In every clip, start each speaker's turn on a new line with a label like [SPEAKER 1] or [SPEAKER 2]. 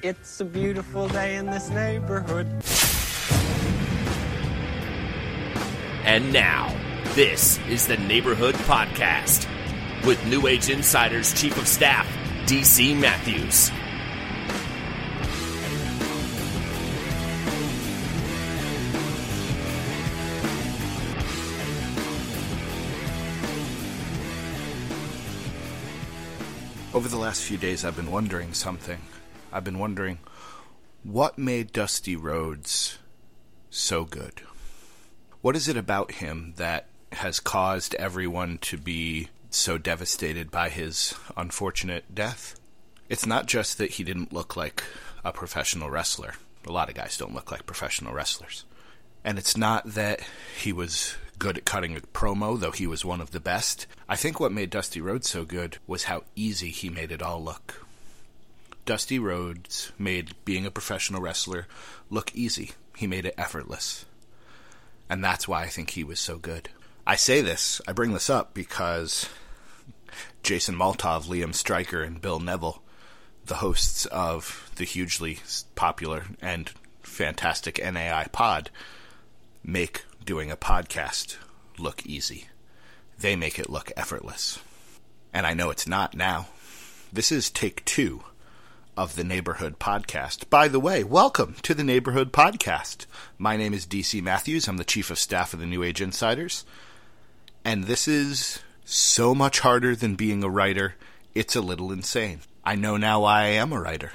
[SPEAKER 1] It's a beautiful day in this neighborhood.
[SPEAKER 2] And now, this is the Neighborhood Podcast with New Age Insiders Chief of Staff, DC Matthews.
[SPEAKER 3] Over the last few days, I've been wondering something. I've been wondering what made Dusty Rhodes so good? What is it about him that has caused everyone to be so devastated by his unfortunate death? It's not just that he didn't look like a professional wrestler. A lot of guys don't look like professional wrestlers. And it's not that he was good at cutting a promo, though he was one of the best. I think what made Dusty Rhodes so good was how easy he made it all look. Dusty Rhodes made being a professional wrestler look easy. He made it effortless. And that's why I think he was so good. I say this, I bring this up because Jason Maltov, Liam Stryker, and Bill Neville, the hosts of the hugely popular and fantastic NAI pod, make doing a podcast look easy. They make it look effortless. And I know it's not now. This is take two of the Neighborhood Podcast. By the way, welcome to the Neighborhood Podcast. My name is DC Matthews. I'm the Chief of Staff of the New Age Insiders. And this is so much harder than being a writer, it's a little insane. I know now why I am a writer.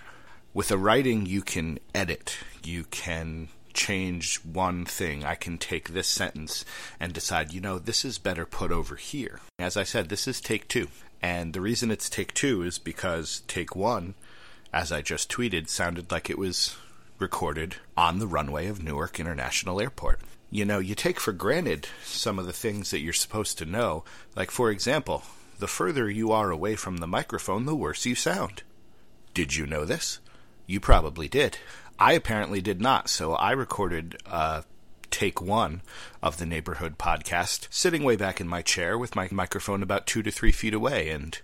[SPEAKER 3] With a writing, you can edit, you can change one thing. I can take this sentence and decide, you know, this is better put over here. As I said, this is take two. And the reason it's take two is because take one, as I just tweeted, sounded like it was recorded on the runway of Newark International Airport. You know, you take for granted some of the things that you're supposed to know. Like, for example, the further you are away from the microphone, the worse you sound. Did you know this? You probably did. I apparently did not, so I recorded uh, take one of the neighborhood podcast, sitting way back in my chair with my microphone about two to three feet away, and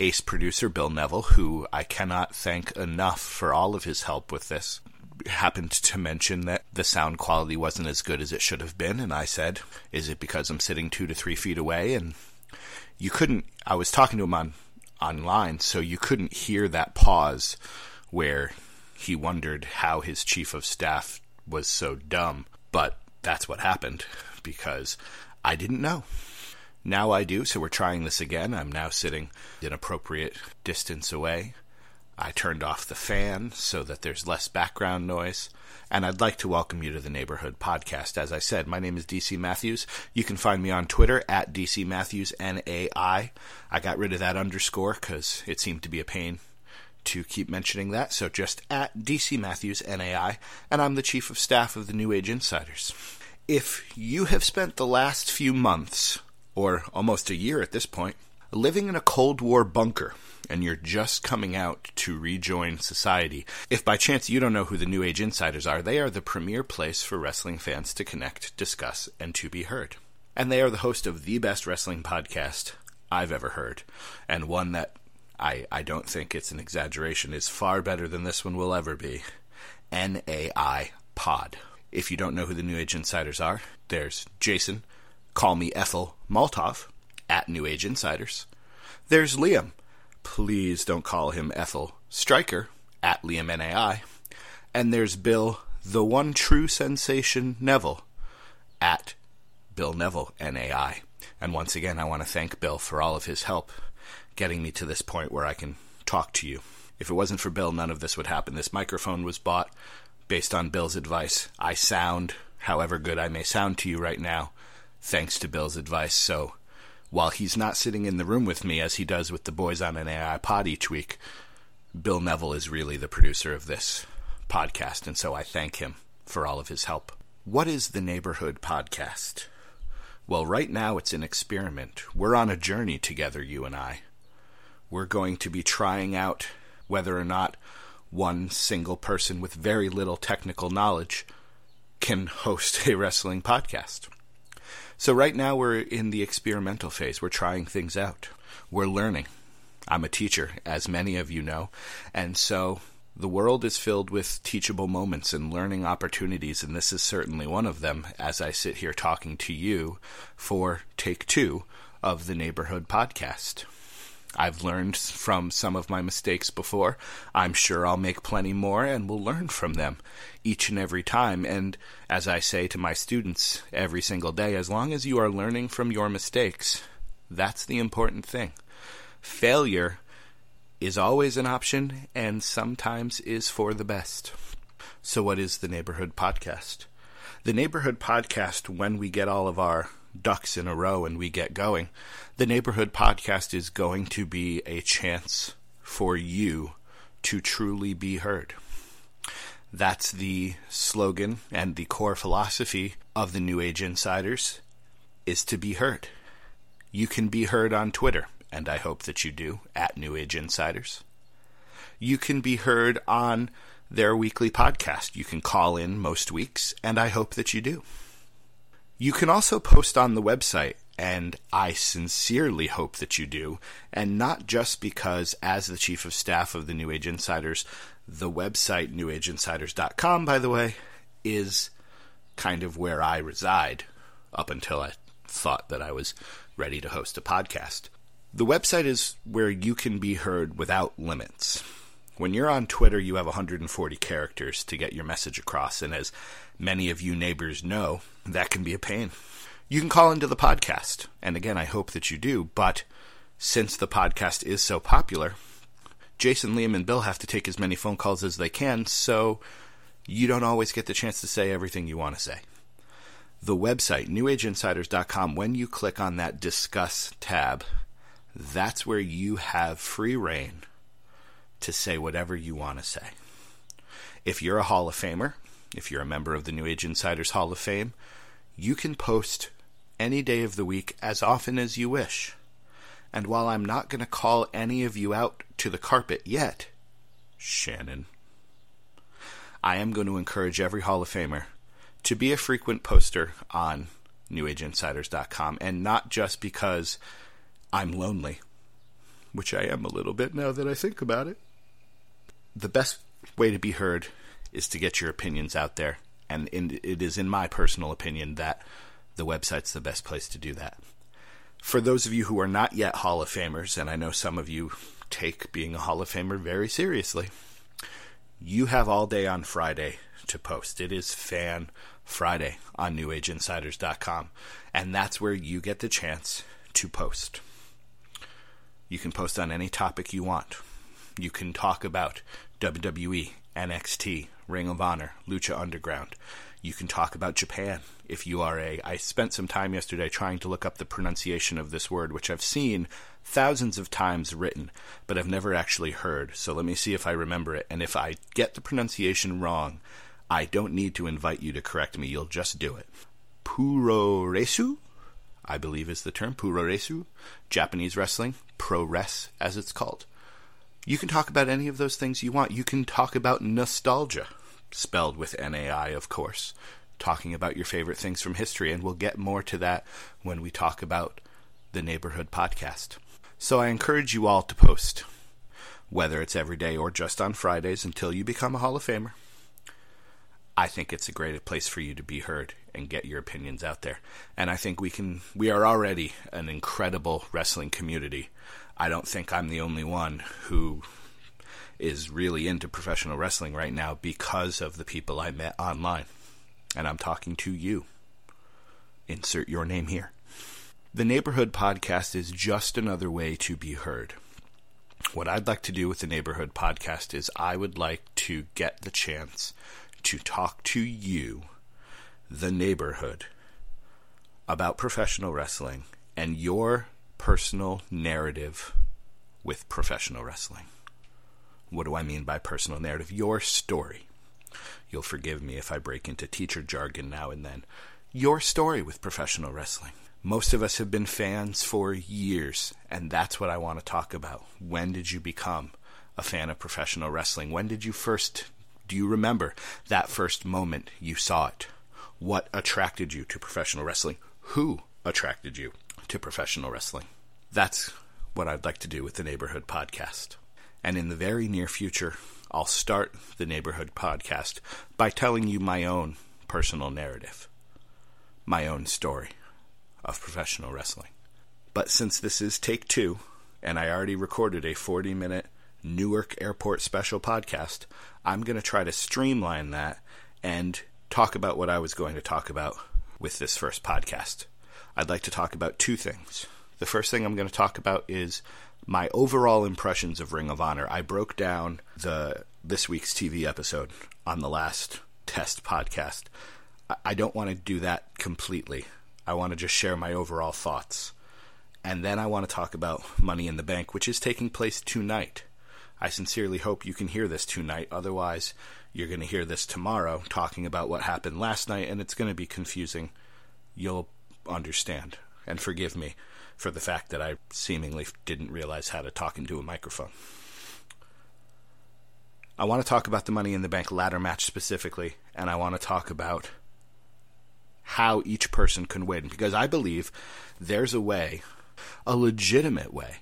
[SPEAKER 3] ace producer Bill Neville, who I cannot thank enough for all of his help with this, happened to mention that the sound quality wasn't as good as it should have been, and I said, "Is it because I'm sitting two to three feet away?" And you couldn't. I was talking to him on online, so you couldn't hear that pause where he wondered how his chief of staff was so dumb. But that's what happened because I didn't know. Now I do, so we're trying this again. I'm now sitting an appropriate distance away. I turned off the fan so that there's less background noise. And I'd like to welcome you to the Neighborhood Podcast. As I said, my name is DC Matthews. You can find me on Twitter at DC Matthews NAI. I got rid of that underscore because it seemed to be a pain to keep mentioning that, so just at DC Matthews NAI, and I'm the Chief of Staff of the New Age Insiders. If you have spent the last few months, or almost a year at this point, living in a Cold War bunker, and you're just coming out to rejoin society, if by chance you don't know who the New Age Insiders are, they are the premier place for wrestling fans to connect, discuss, and to be heard. And they are the host of the best wrestling podcast I've ever heard, and one that I, I don't think it's an exaggeration, is far better than this one will ever be. NAI Pod. If you don't know who the New Age Insiders are, there's Jason, call me Ethel Maltov, at New Age Insiders. There's Liam, please don't call him Ethel Stryker, at Liam NAI. And there's Bill, the one true sensation Neville, at Bill Neville NAI. And once again, I want to thank Bill for all of his help getting me to this point where I can talk to you. If it wasn't for Bill, none of this would happen. This microphone was bought based on Bill's advice. I sound however good I may sound to you right now, thanks to Bill's advice. So while he's not sitting in the room with me as he does with the boys on NAI pod each week, Bill Neville is really the producer of this podcast, and so I thank him for all of his help. What is the Neighborhood Podcast? Well, right now it's an experiment. We're on a journey together, you and I we're going to be trying out whether or not one single person with very little technical knowledge can host a wrestling podcast. So, right now, we're in the experimental phase. We're trying things out, we're learning. I'm a teacher, as many of you know, and so The world is filled with teachable moments and learning opportunities, and this is certainly one of them as I sit here talking to you for take two of the Neighborhood Podcast. I've learned from some of my mistakes before. I'm sure I'll make plenty more and will learn from them each and every time. And as I say to my students every single day, as long as you are learning from your mistakes, that's the important thing. Failure is always an option and sometimes is for the best. So, what is the Neighborhood Podcast? The Neighborhood Podcast, when we get all of our ducks in a row and we get going, the Neighborhood Podcast is going to be a chance for you to truly be heard. That's the slogan and the core philosophy of the New Age Insiders is to be heard. You can be heard on Twitter and I hope that you do, at New Age Insiders. You can be heard on their weekly podcast. You can call in most weeks, and I hope that you do. You can also post on the website, and I sincerely hope that you do, and not just because, as the chief of staff of the New Age Insiders, the website, newageinsiders.com, by the way, is kind of where I reside up until I thought that I was ready to host a podcast. The website is where you can be heard without limits. When you're on Twitter, you have 140 characters to get your message across, and as many of you neighbors know, that can be a pain. You can call into the podcast, and again, I hope that you do, but since the podcast is so popular, Jason, Liam, and Bill have to take as many phone calls as they can, so you don't always get the chance to say everything you want to say. The website, newageinsiders.com, when you click on that Discuss tab, that's where you have free rein to say whatever you want to say. If you're a Hall of Famer, if you're a member of the New Age Insiders Hall of Fame, you can post any day of the week as often as you wish. And while I'm not going to call any of you out to the carpet yet, Shannon, I am going to encourage every Hall of Famer to be a frequent poster on NewAgeInsiders.com, and not just because I'm lonely, which I am a little bit now that I think about it. The best way to be heard is to get your opinions out there, and it is, in my personal opinion, that the website's the best place to do that. For those of you who are not yet Hall of Famers, and I know some of you take being a Hall of Famer very seriously, you have all day on Friday to post. It is Fan Friday on NewAgeInsiders.com, and that's where you get the chance to post. You can post on any topic you want. You can talk about WWE, NXT, Ring of Honor, Lucha Underground. You can talk about Japan if you are a. I spent some time yesterday trying to look up the pronunciation of this word, which I've seen thousands of times written, but I've never actually heard. So let me see if I remember it. And if I get the pronunciation wrong, I don't need to invite you to correct me. You'll just do it. Puroresu? I believe is the term, puroresu, Japanese wrestling, pro res as it's called. You can talk about any of those things you want. You can talk about nostalgia, spelled with NAI, of course, talking about your favorite things from history, and we'll get more to that when we talk about the Neighborhood Podcast. So I encourage you all to post, whether it's every day or just on Fridays until you become a Hall of Famer. I think it's a great place for you to be heard and get your opinions out there. And I think we can we are already an incredible wrestling community. I don't think I'm the only one who is really into professional wrestling right now because of the people I met online. And I'm talking to you. Insert your name here. The Neighborhood Podcast is just another way to be heard. What I'd like to do with the Neighborhood Podcast is I would like to get the chance to talk to you, the neighborhood, about professional wrestling and your personal narrative with professional wrestling. What do I mean by personal narrative? Your story. You'll forgive me if I break into teacher jargon now and then. Your story with professional wrestling. Most of us have been fans for years, and that's what I want to talk about. When did you become a fan of professional wrestling? When did you first do you remember that first moment you saw it? What attracted you to professional wrestling? Who attracted you to professional wrestling? That's what I'd like to do with the Neighborhood Podcast. And in the very near future, I'll start the Neighborhood podcast by telling you my own personal narrative, my own story of professional wrestling. But since this is take two, and I already recorded a 40 minute Newark Airport special podcast, I'm going to try to streamline that and talk about what I was going to talk about with this first podcast. I'd like to talk about two things. The first thing I'm going to talk about is my overall impressions of Ring of Honor. I broke down the this week's TV episode on the last test podcast. I don't want to do that completely. I want to just share my overall thoughts. And then I want to talk about Money in the Bank, which is taking place tonight. I sincerely hope you can hear this tonight. Otherwise, you're going to hear this tomorrow talking about what happened last night, and it's going to be confusing. You'll understand. And forgive me for the fact that I seemingly didn't realize how to talk into a microphone. I want to talk about the Money in the Bank ladder match specifically, and I want to talk about how each person can win because I believe there's a way, a legitimate way,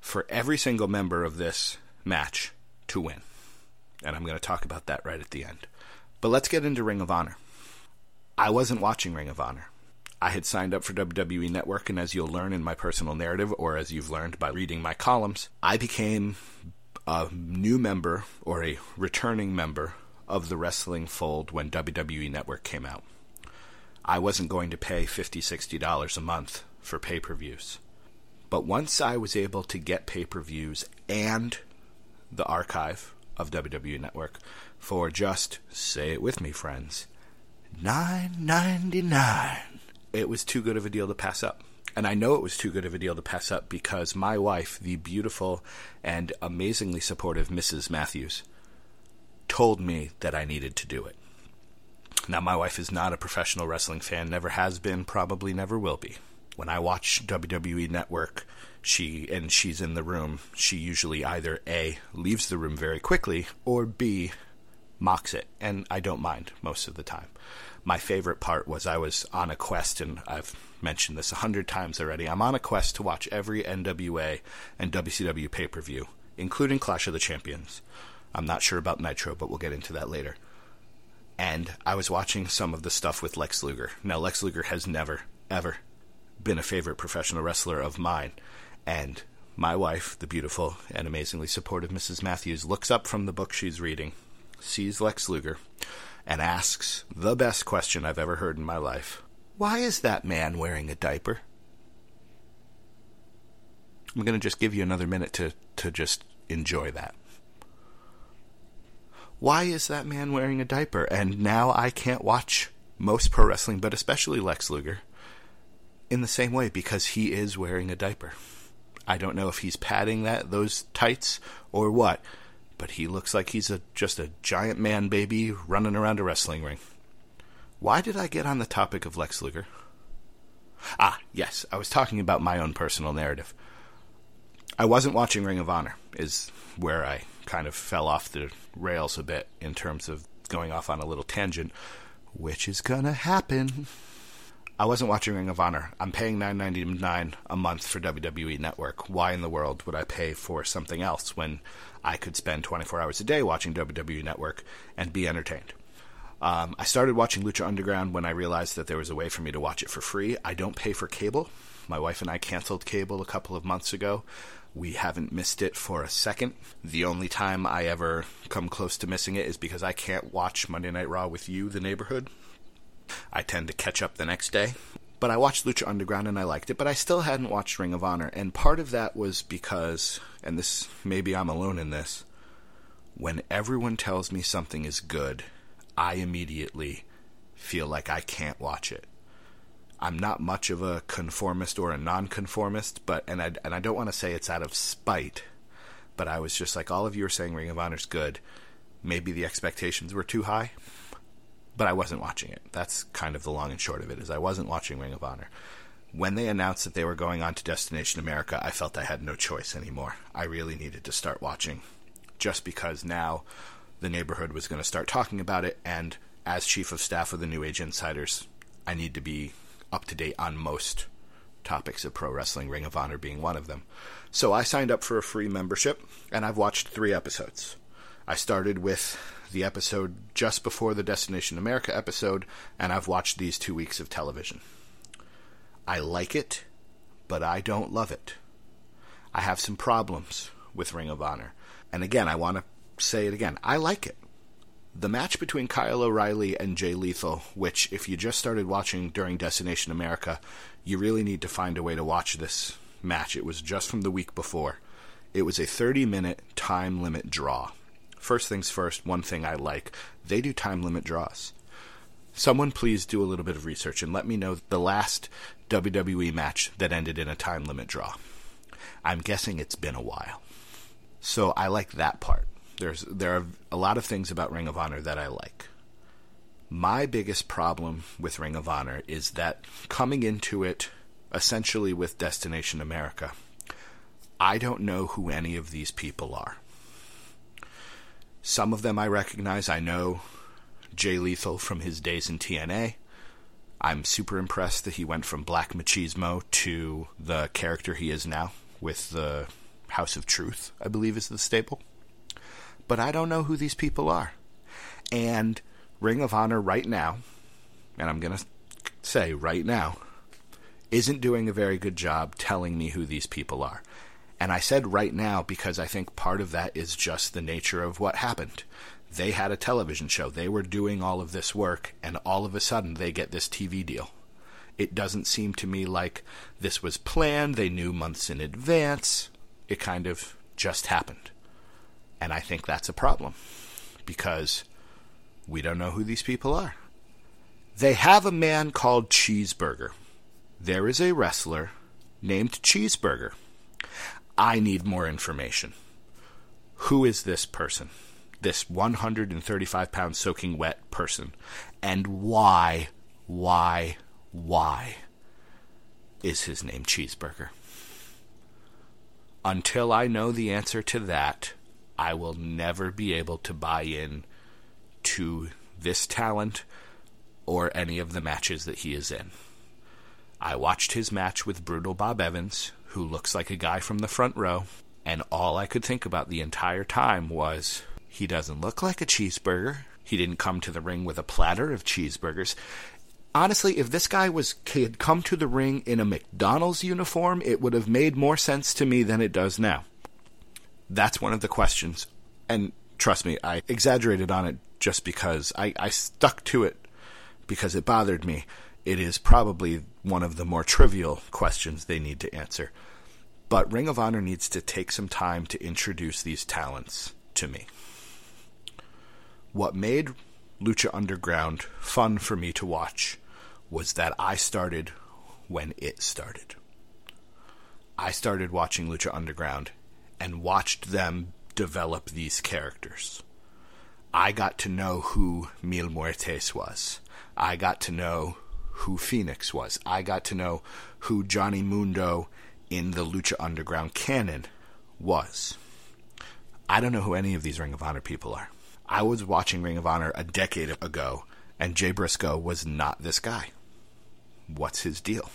[SPEAKER 3] for every single member of this match to win. And I'm going to talk about that right at the end. But let's get into Ring of Honor. I wasn't watching Ring of Honor. I had signed up for WWE Network, and as you'll learn in my personal narrative, or as you've learned by reading my columns, I became a new member or a returning member of the wrestling fold when WWE Network came out. I wasn't going to pay $50, $60 a month for pay per views. But once I was able to get pay per views and the archive of WWE Network for just, say it with me, friends, nine ninety nine, it was too good of a deal to pass up. And I know it was too good of a deal to pass up because my wife, the beautiful and amazingly supportive Mrs. Matthews, told me that I needed to do it. Now, my wife is not a professional wrestling fan, never has been, probably never will be. When I watch WWE Network, she and she's in the room, she usually either A leaves the room very quickly or B mocks it, and I don't mind most of the time. My favorite part was I was on a quest, and I've mentioned this a hundred times already. I'm on a quest to watch every NWA and WCW pay per view, including Clash of the Champions. I'm not sure about Nitro, but we'll get into that later and I was watching some of the stuff with Lex Luger. Now, Lex Luger has never, ever been a favorite professional wrestler of mine, and my wife, the beautiful and amazingly supportive Mrs. Matthews, looks up from the book she's reading, sees Lex Luger, and asks the best question I've ever heard in my life Why is that man wearing a diaper? I'm going to just give you another minute to, to just enjoy that why is that man wearing a diaper? And now I can't watch most pro wrestling, but especially Lex Luger, in the same way because he is wearing a diaper. I don't know if he's padding that those tights or what, but he looks like he's a just a giant man baby running around a wrestling ring. Why did I get on the topic of Lex Luger? Ah, yes, I was talking about my own personal narrative. I wasn't watching Ring of Honor, is where I kind of fell off the rails a bit in terms of going off on a little tangent, which is gonna happen. I wasn't watching Ring of Honor. I'm paying nine ninety nine a month for WWE Network. Why in the world would I pay for something else when I could spend 24 hours a day watching WWE Network and be entertained? Um, I started watching Lucha Underground when I realized that there was a way for me to watch it for free. I don't pay for cable. My wife and I canceled cable a couple of months ago we haven't missed it for a second. The only time I ever come close to missing it is because I can't watch Monday Night Raw with you, the neighborhood. I tend to catch up the next day. But I watched Lucha Underground and I liked it, but I still hadn't watched Ring of Honor. And part of that was because, and this, maybe I'm alone in this, when everyone tells me something is good, I immediately feel like I can't watch it. I'm not much of a conformist or a nonconformist, but and I and I don't want to say it's out of spite, but I was just like all of you are saying Ring of Honor's good. Maybe the expectations were too high, but I wasn't watching it. That's kind of the long and short of it. Is I wasn't watching Ring of Honor. When they announced that they were going on to Destination America, I felt I had no choice anymore. I really needed to start watching, just because now the neighborhood was going to start talking about it, and as chief of staff of the New Age Insiders, I need to be up to date on most topics of pro wrestling, Ring of Honor being one of them. So I signed up for a free membership, and I've watched three episodes. I started with the episode just before the Destination America episode, and I've watched these two weeks of television. I like it, but I don't love it. I have some problems with Ring of Honor. And again, I want to say it again. I like it. The match between Kyle O'Reilly and Jay Lethal, which, if you just started watching during Destination America, you really need to find a way to watch this match. It was just from the week before. It was a 30 minute time limit draw. First things first, one thing I like they do time limit draws. Someone please do a little bit of research and let me know the last WWE match that ended in a time limit draw. I'm guessing it's been a while. So I like that part. There's there are a lot of things about Ring of Honor that I like. My biggest problem with Ring of Honor is that coming into it essentially with Destination America, I don't know who any of these people are. Some of them I recognize. I know Jay Lethal from his days in TNA. I'm super impressed that he went from Black Machismo to the character he is now with the House of Truth, I believe is the staple. But I don't know who these people are. And Ring of Honor right now, and I'm going to say right now, isn't doing a very good job telling me who these people are. And I said right now because I think part of that is just the nature of what happened. They had a television show, they were doing all of this work, and all of a sudden they get this TV deal. It doesn't seem to me like this was planned, they knew months in advance. It kind of just happened. And I think that's a problem because we don't know who these people are. They have a man called Cheeseburger. There is a wrestler named Cheeseburger. I need more information. Who is this person? This 135 pound soaking wet person? And why, why, why is his name Cheeseburger? Until I know the answer to that, I will never be able to buy in to this talent or any of the matches that he is in. I watched his match with Brutal Bob Evans, who looks like a guy from the front row, and all I could think about the entire time was he doesn't look like a cheeseburger. He didn't come to the ring with a platter of cheeseburgers. Honestly, if this guy was had come to the ring in a McDonald's uniform, it would have made more sense to me than it does now. That's one of the questions. And trust me, I exaggerated on it just because I, I stuck to it because it bothered me. It is probably one of the more trivial questions they need to answer. But Ring of Honor needs to take some time to introduce these talents to me. What made Lucha Underground fun for me to watch was that I started when it started. I started watching Lucha Underground and watched them develop these characters. I got to know who Mil Muertes was. I got to know who Fénix was. I got to know who Johnny Mundo in the Lucha Underground canon was. I don't know who any of these Ring of Honor people are. I was watching Ring of Honor a decade ago, and Jay Briscoe was not this guy. What's his deal?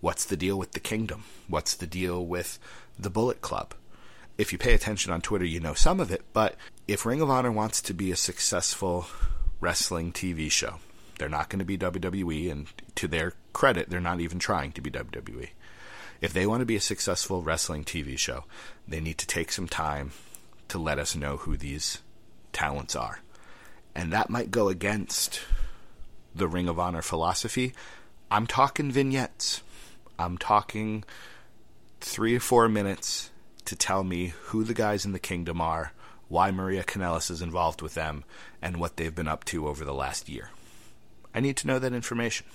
[SPEAKER 3] What's the deal with the Kingdom? What's the deal with the Bullet Club? If you pay attention on Twitter, you know some of it, but if Ring of Honor wants to be a successful wrestling TV show, they're not going to be WWE, and to their credit, they're not even trying to be WWE. If they want to be a successful wrestling TV show, they need to take some time to let us know who these talents are. And that might go against the Ring of Honor philosophy. I'm talking vignettes. I'm talking three or four minutes to tell me who the guys in the kingdom are, why Maria Kanellis is involved with them, and what they've been up to over the last year. I need to know that information.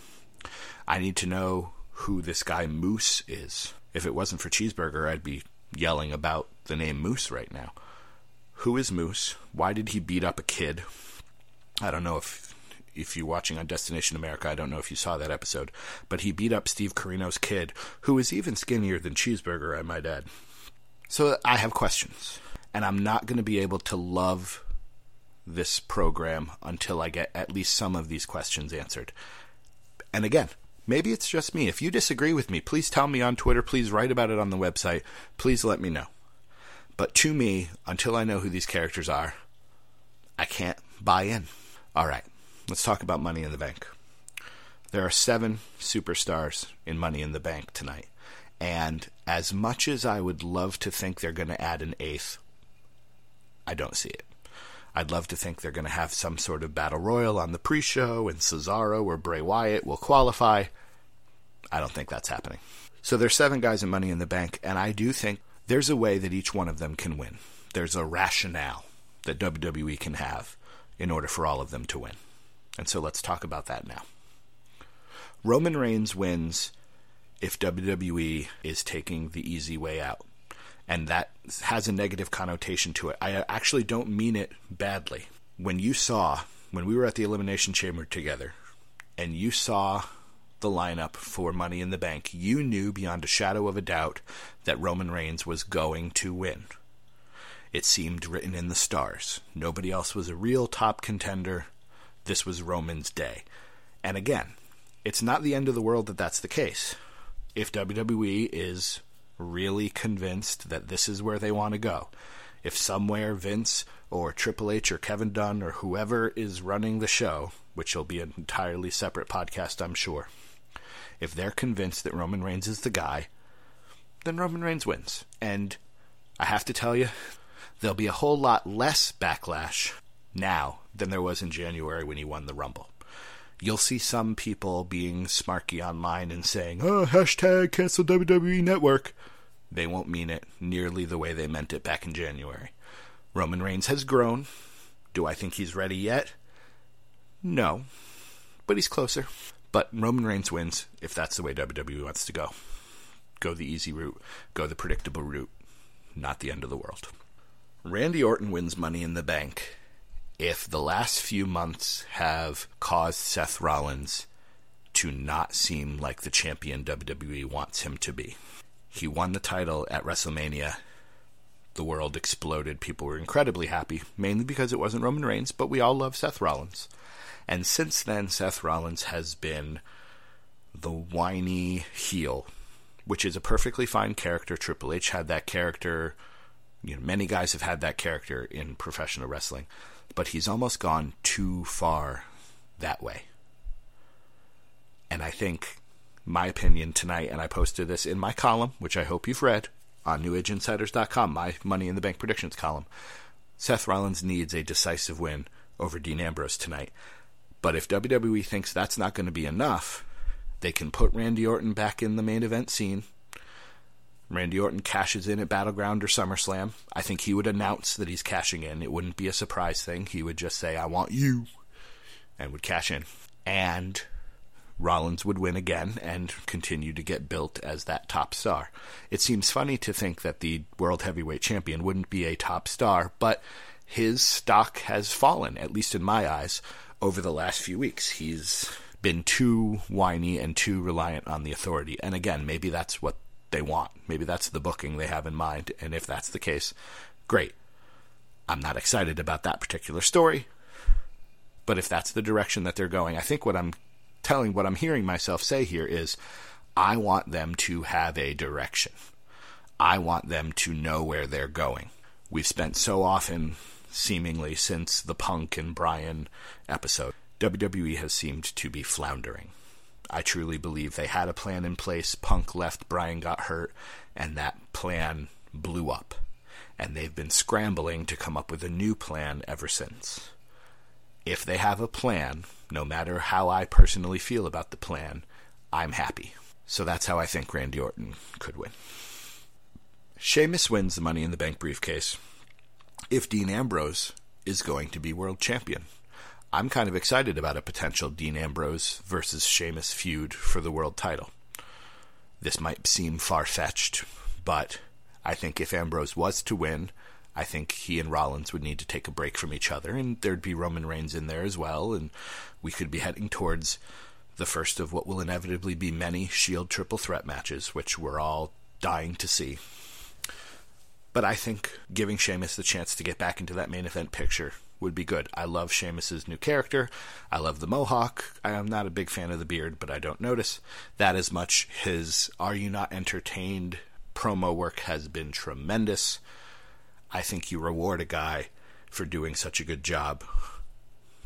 [SPEAKER 3] I need to know who this guy Moose is. If it wasn't for Cheeseburger, I'd be yelling about the name Moose right now. Who is Moose? Why did he beat up a kid? I don't know if if you're watching on Destination America, I don't know if you saw that episode, but he beat up Steve Corino's kid, who is even skinnier than Cheeseburger, I might add. So I have questions, and I'm not going to be able to love this program until I get at least some of these questions answered. And again, maybe it's just me. If you disagree with me, please tell me on Twitter. Please write about it on the website. Please let me know. But to me, until I know who these characters are, I can't buy in. All right, let's talk about Money in the Bank. There are seven superstars in Money in the Bank tonight. And as much as I would love to think they're going to add an eighth, I don't see it. I'd love to think they're going to have some sort of battle royal on the pre show and Cesaro or Bray Wyatt will qualify. I don't think that's happening. So there's seven guys in Money in the Bank, and I do think there's a way that each one of them can win. There's a rationale that WWE can have in order for all of them to win. And so let's talk about that now. Roman Reigns wins if WWE is taking the easy way out. And that has a negative connotation to it. I uh, actually don't mean it badly. When you saw, when we were at the Elimination Chamber together, and you saw the lineup for Money in the Bank, you knew beyond a shadow of a doubt that Roman Reigns was going to win. It seemed written in the stars. Nobody else was a real top contender. This was Roman's day. And again, it's not the end of the world that that's the case. If WWE is really convinced that this is where they want to go, if somewhere Vince or Triple H or Kevin Dunn or whoever is running the show, which will be an entirely separate podcast, I'm sure, if they're convinced that Roman Reigns is the guy, then Roman Reigns wins. And I have to tell you, there'll be a whole lot less backlash now than there was in January when he won the Rumble you'll see some people being smarky online and saying, oh, hashtag cancel WWE Network. They won't mean it nearly the way they meant it back in January. Roman Reigns has grown. Do I think he's ready yet? No. But he's closer. But Roman Reigns wins if that's the way WWE wants to go. Go the easy route, go the predictable route. Not the end of the world. Randy Orton wins Money in the Bank if the last few months have caused Seth Rollins to not seem like the champion WWE wants him to be. He won the title at WrestleMania. The world exploded. People were incredibly happy, mainly because it wasn't Roman Reigns, but we all love Seth Rollins. And since then, Seth Rollins has been the whiny heel, which is a perfectly fine character. Triple H had that character. You know, many guys have had that character in professional wrestling but he's almost gone too far that way. And I think my opinion tonight, and I posted this in my column, which I hope you've read on NewAgeInsiders.com, my Money in the Bank predictions column. Seth Rollins needs a decisive win over Dean Ambrose tonight. But if WWE thinks that's not going to be enough, they can put Randy Orton back in the main event scene Randy Orton cashes in at Battleground or SummerSlam, I think he would announce that he's cashing in. It wouldn't be a surprise thing. He would just say, I want you, and would cash in. And Rollins would win again and continue to get built as that top star. It seems funny to think that the World Heavyweight Champion wouldn't be a top star, but his stock has fallen, at least in my eyes, over the last few weeks. He's been too whiny and too reliant on the authority. And again, maybe that's what they want. Maybe that's the booking they have in mind. And if that's the case, great. I'm not excited about that particular story. But if that's the direction that they're going, I think what I'm telling, what I'm hearing myself say here is I want them to have a direction. I want them to know where they're going. We've spent so often, seemingly since the Punk and Bryan episode, WWE has seemed to be floundering. I truly believe they had a plan in place. Punk left, Bryan got hurt, and that plan blew up. And they've been scrambling to come up with a new plan ever since. If they have a plan, no matter how I personally feel about the plan, I'm happy. So that's how I think Randy Orton could win. Sheamus wins the Money in the Bank briefcase if Dean Ambrose is going to be world champion. I'm kind of excited about a potential Dean Ambrose versus Sheamus feud for the world title. This might seem far fetched, but I think if Ambrose was to win, I think he and Rollins would need to take a break from each other, and there'd be Roman Reigns in there as well, and we could be heading towards the first of what will inevitably be many Shield triple threat matches, which we're all dying to see. But I think giving Sheamus the chance to get back into that main event picture would be good. I love Sheamus's new character. I love the mohawk. I am not a big fan of the beard, but I don't notice that as much. His Are You Not Entertained promo work has been tremendous. I think you reward a guy for doing such a good job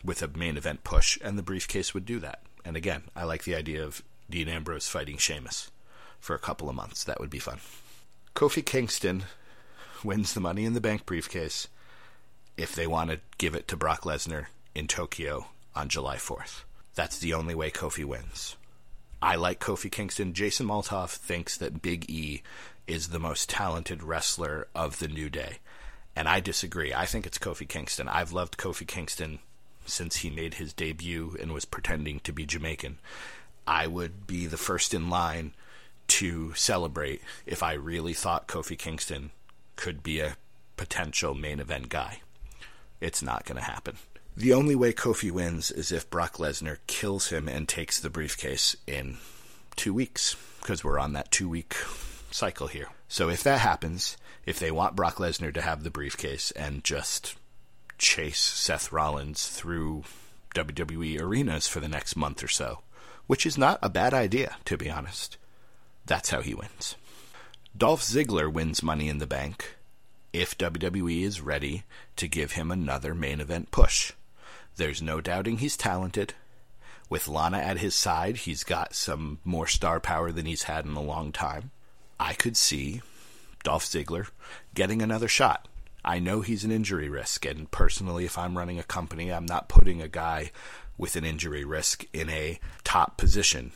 [SPEAKER 3] with a main event push, and the briefcase would do that. And again, I like the idea of Dean Ambrose fighting Sheamus for a couple of months. That would be fun. Kofi Kingston wins the Money in the Bank briefcase if they want to give it to Brock Lesnar in Tokyo on July 4th. That's the only way Kofi wins. I like Kofi Kingston. Jason Maltoff thinks that Big E is the most talented wrestler of the New Day. And I disagree. I think it's Kofi Kingston. I've loved Kofi Kingston since he made his debut and was pretending to be Jamaican. I would be the first in line to celebrate if I really thought Kofi Kingston could be a potential main event guy. It's not going to happen. The only way Kofi wins is if Brock Lesnar kills him and takes the briefcase in two weeks, because we're on that two week cycle here. So if that happens, if they want Brock Lesnar to have the briefcase and just chase Seth Rollins through WWE arenas for the next month or so, which is not a bad idea, to be honest, that's how he wins. Dolph Ziggler wins Money in the Bank if WWE is ready to give him another main event push. There's no doubting he's talented. With Lana at his side, he's got some more star power than he's had in a long time. I could see Dolph Ziggler getting another shot. I know he's an injury risk, and personally, if I'm running a company, I'm not putting a guy with an injury risk in a top position.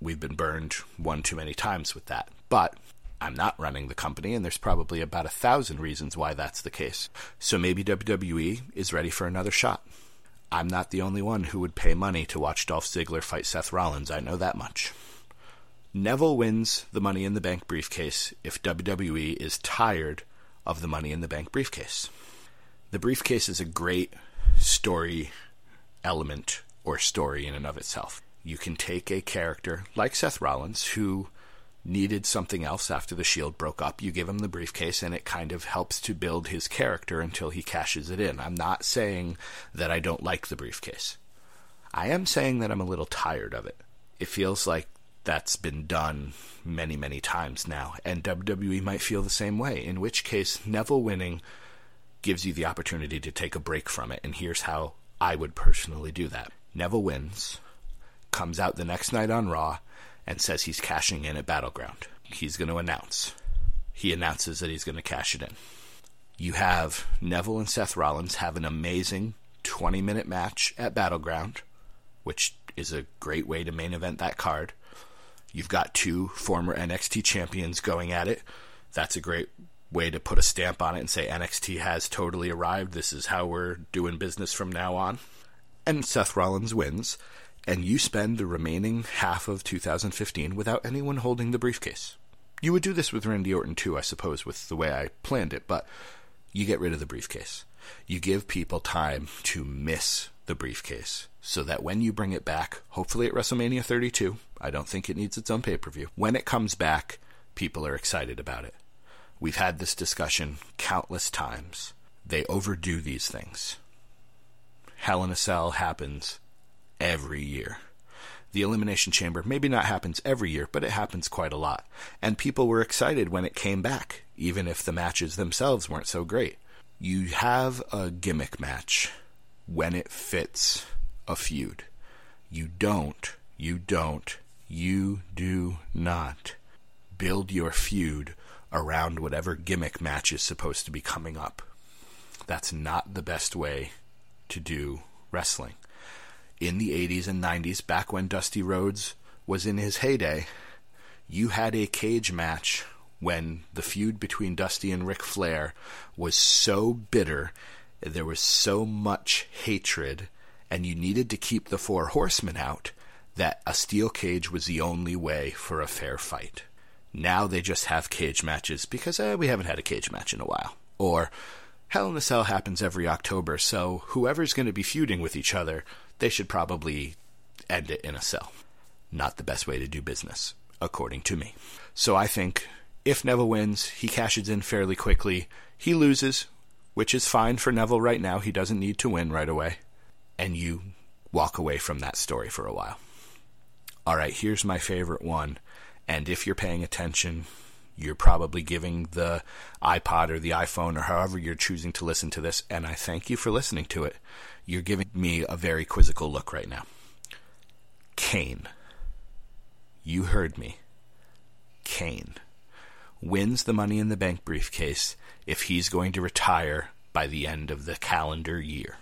[SPEAKER 3] We've been burned one too many times with that. But I'm not running the company, and there's probably about a thousand reasons why that's the case. So maybe WWE is ready for another shot. I'm not the only one who would pay money to watch Dolph Ziggler fight Seth Rollins, I know that much. Neville wins the Money in the Bank briefcase if WWE is tired of the Money in the Bank briefcase. The briefcase is a great story element or story in and of itself. You can take a character like Seth Rollins who needed something else after the Shield broke up. You give him the briefcase and it kind of helps to build his character until he cashes it in. I'm not saying that I don't like the briefcase. I am saying that I'm a little tired of it. It feels like that's been done many, many times now, and WWE might feel the same way, in which case, Neville winning gives you the opportunity to take a break from it, and here's how I would personally do that. Neville wins, comes out the next night on Raw, and says he's cashing in at Battleground. He's going to announce. He announces that he's going to cash it in. You have Neville and Seth Rollins have an amazing 20 minute match at Battleground, which is a great way to main event that card. You've got two former NXT champions going at it. That's a great way to put a stamp on it and say NXT has totally arrived. This is how we're doing business from now on. And Seth Rollins wins, and you spend the remaining half of 2015 without anyone holding the briefcase. You would do this with Randy Orton too, I suppose, with the way I planned it, but you get rid of the briefcase. You give people time to miss the briefcase so that when you bring it back, hopefully at WrestleMania 32, I don't think it needs its own pay per view, when it comes back, people are excited about it. We've had this discussion countless times. They overdo these things. Hell in a Cell happens every year. The Elimination Chamber maybe not happens every year, but it happens quite a lot. And people were excited when it came back, even if the matches themselves weren't so great. You have a gimmick match when it fits a feud. You don't, you don't, you do not build your feud around whatever gimmick match is supposed to be coming up. That's not the best way to do wrestling. In the 80s and 90s, back when Dusty Rhodes was in his heyday, you had a cage match when the feud between Dusty and Ric Flair was so bitter, there was so much hatred, and you needed to keep the Four Horsemen out, that a steel cage was the only way for a fair fight. Now they just have cage matches because eh, we haven't had a cage match in a while. Or Hell in a Cell happens every October, so whoever's going to be feuding with each other, they should probably end it in a cell. Not the best way to do business, according to me. So I think if Neville wins, he cashes in fairly quickly. He loses, which is fine for Neville right now. He doesn't need to win right away. And you walk away from that story for a while. All right, here's my favorite one. And if you're paying attention, You're probably giving the iPod or the iPhone or however you're choosing to listen to this, and I thank you for listening to it. You're giving me a very quizzical look right now. Kane. You heard me. Kane wins the Money in the Bank briefcase if he's going to retire by the end of the calendar year.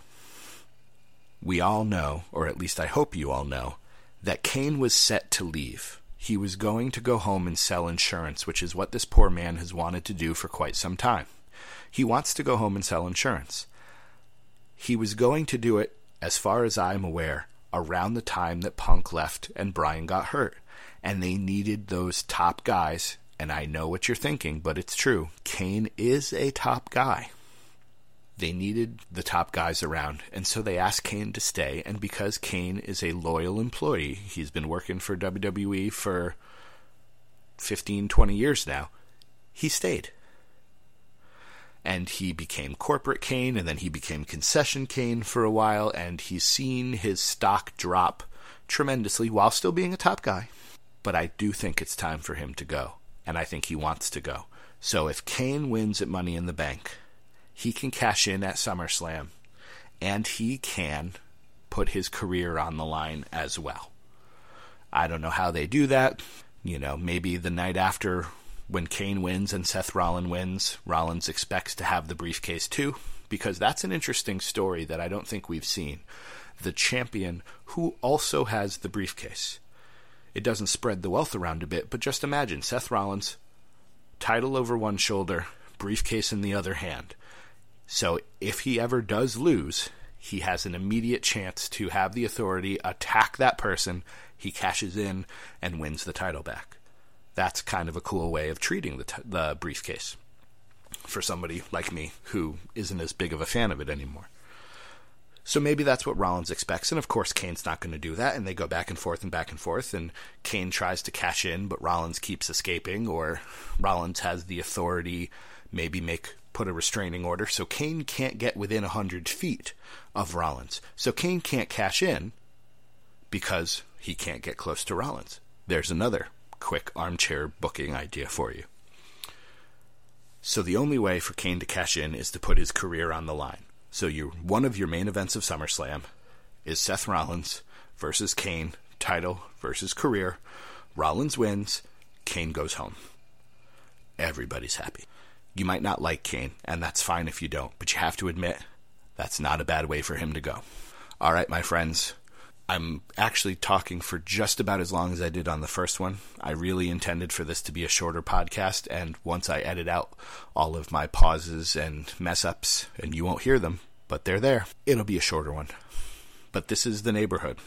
[SPEAKER 3] We all know, or at least I hope you all know, that Kane was set to leave. He was going to go home and sell insurance, which is what this poor man has wanted to do for quite some time. He wants to go home and sell insurance. He was going to do it, as far as I'm aware, around the time that Punk left and Bryan got hurt. And they needed those top guys. And I know what you're thinking, but it's true. Kane is a top guy they needed the top guys around, and so they asked Kane to stay. And because Kane is a loyal employee, he's been working for WWE for 15, 20 years now, he stayed. And he became corporate Kane, and then he became concession Kane for a while, and he's seen his stock drop tremendously while still being a top guy. But I do think it's time for him to go, and I think he wants to go. So if Kane wins at Money in the Bank, he can cash in at SummerSlam and he can put his career on the line as well. I don't know how they do that. You know, maybe the night after when Kane wins and Seth Rollins wins, Rollins expects to have the briefcase too, because that's an interesting story that I don't think we've seen. The champion who also has the briefcase. It doesn't spread the wealth around a bit, but just imagine Seth Rollins, title over one shoulder, briefcase in the other hand. So if he ever does lose, he has an immediate chance to have the authority attack that person. He cashes in and wins the title back. That's kind of a cool way of treating the, t- the briefcase for somebody like me who isn't as big of a fan of it anymore. So maybe that's what Rollins expects, and of course Kane's not going to do that, and they go back and forth and back and forth, and Kane tries to cash in, but Rollins keeps escaping, or Rollins has the authority, maybe make put a restraining order, so Kane can't get within 100 feet of Rollins. So Kane can't cash in because he can't get close to Rollins. There's another quick armchair booking idea for you. So the only way for Kane to cash in is to put his career on the line. So you one of your main events of SummerSlam is Seth Rollins versus Kane, title versus career. Rollins wins, Kane goes home. Everybody's happy. You might not like Kane, and that's fine if you don't, but you have to admit that's not a bad way for him to go. All right, my friends. I'm actually talking for just about as long as I did on the first one. I really intended for this to be a shorter podcast, and once I edit out all of my pauses and mess ups, and you won't hear them, but they're there, it'll be a shorter one. But this is the neighborhood.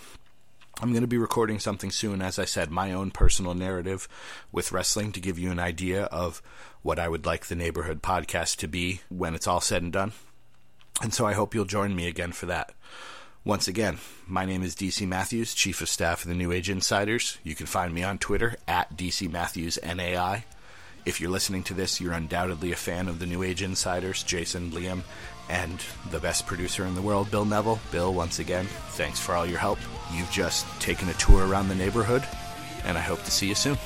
[SPEAKER 3] I'm going to be recording something soon, as I said, my own personal narrative with wrestling to give you an idea of what I would like the neighborhood podcast to be when it's all said and done. And so I hope you'll join me again for that. Once again, my name is DC Matthews, Chief of Staff of the New Age Insiders. You can find me on Twitter at DC Matthews NAI. If you're listening to this, you're undoubtedly a fan of the New Age Insiders, Jason, Liam, and the best producer in the world, Bill Neville. Bill, once again, thanks for all your help. You've just taken a tour around the neighborhood, and I hope to see you soon.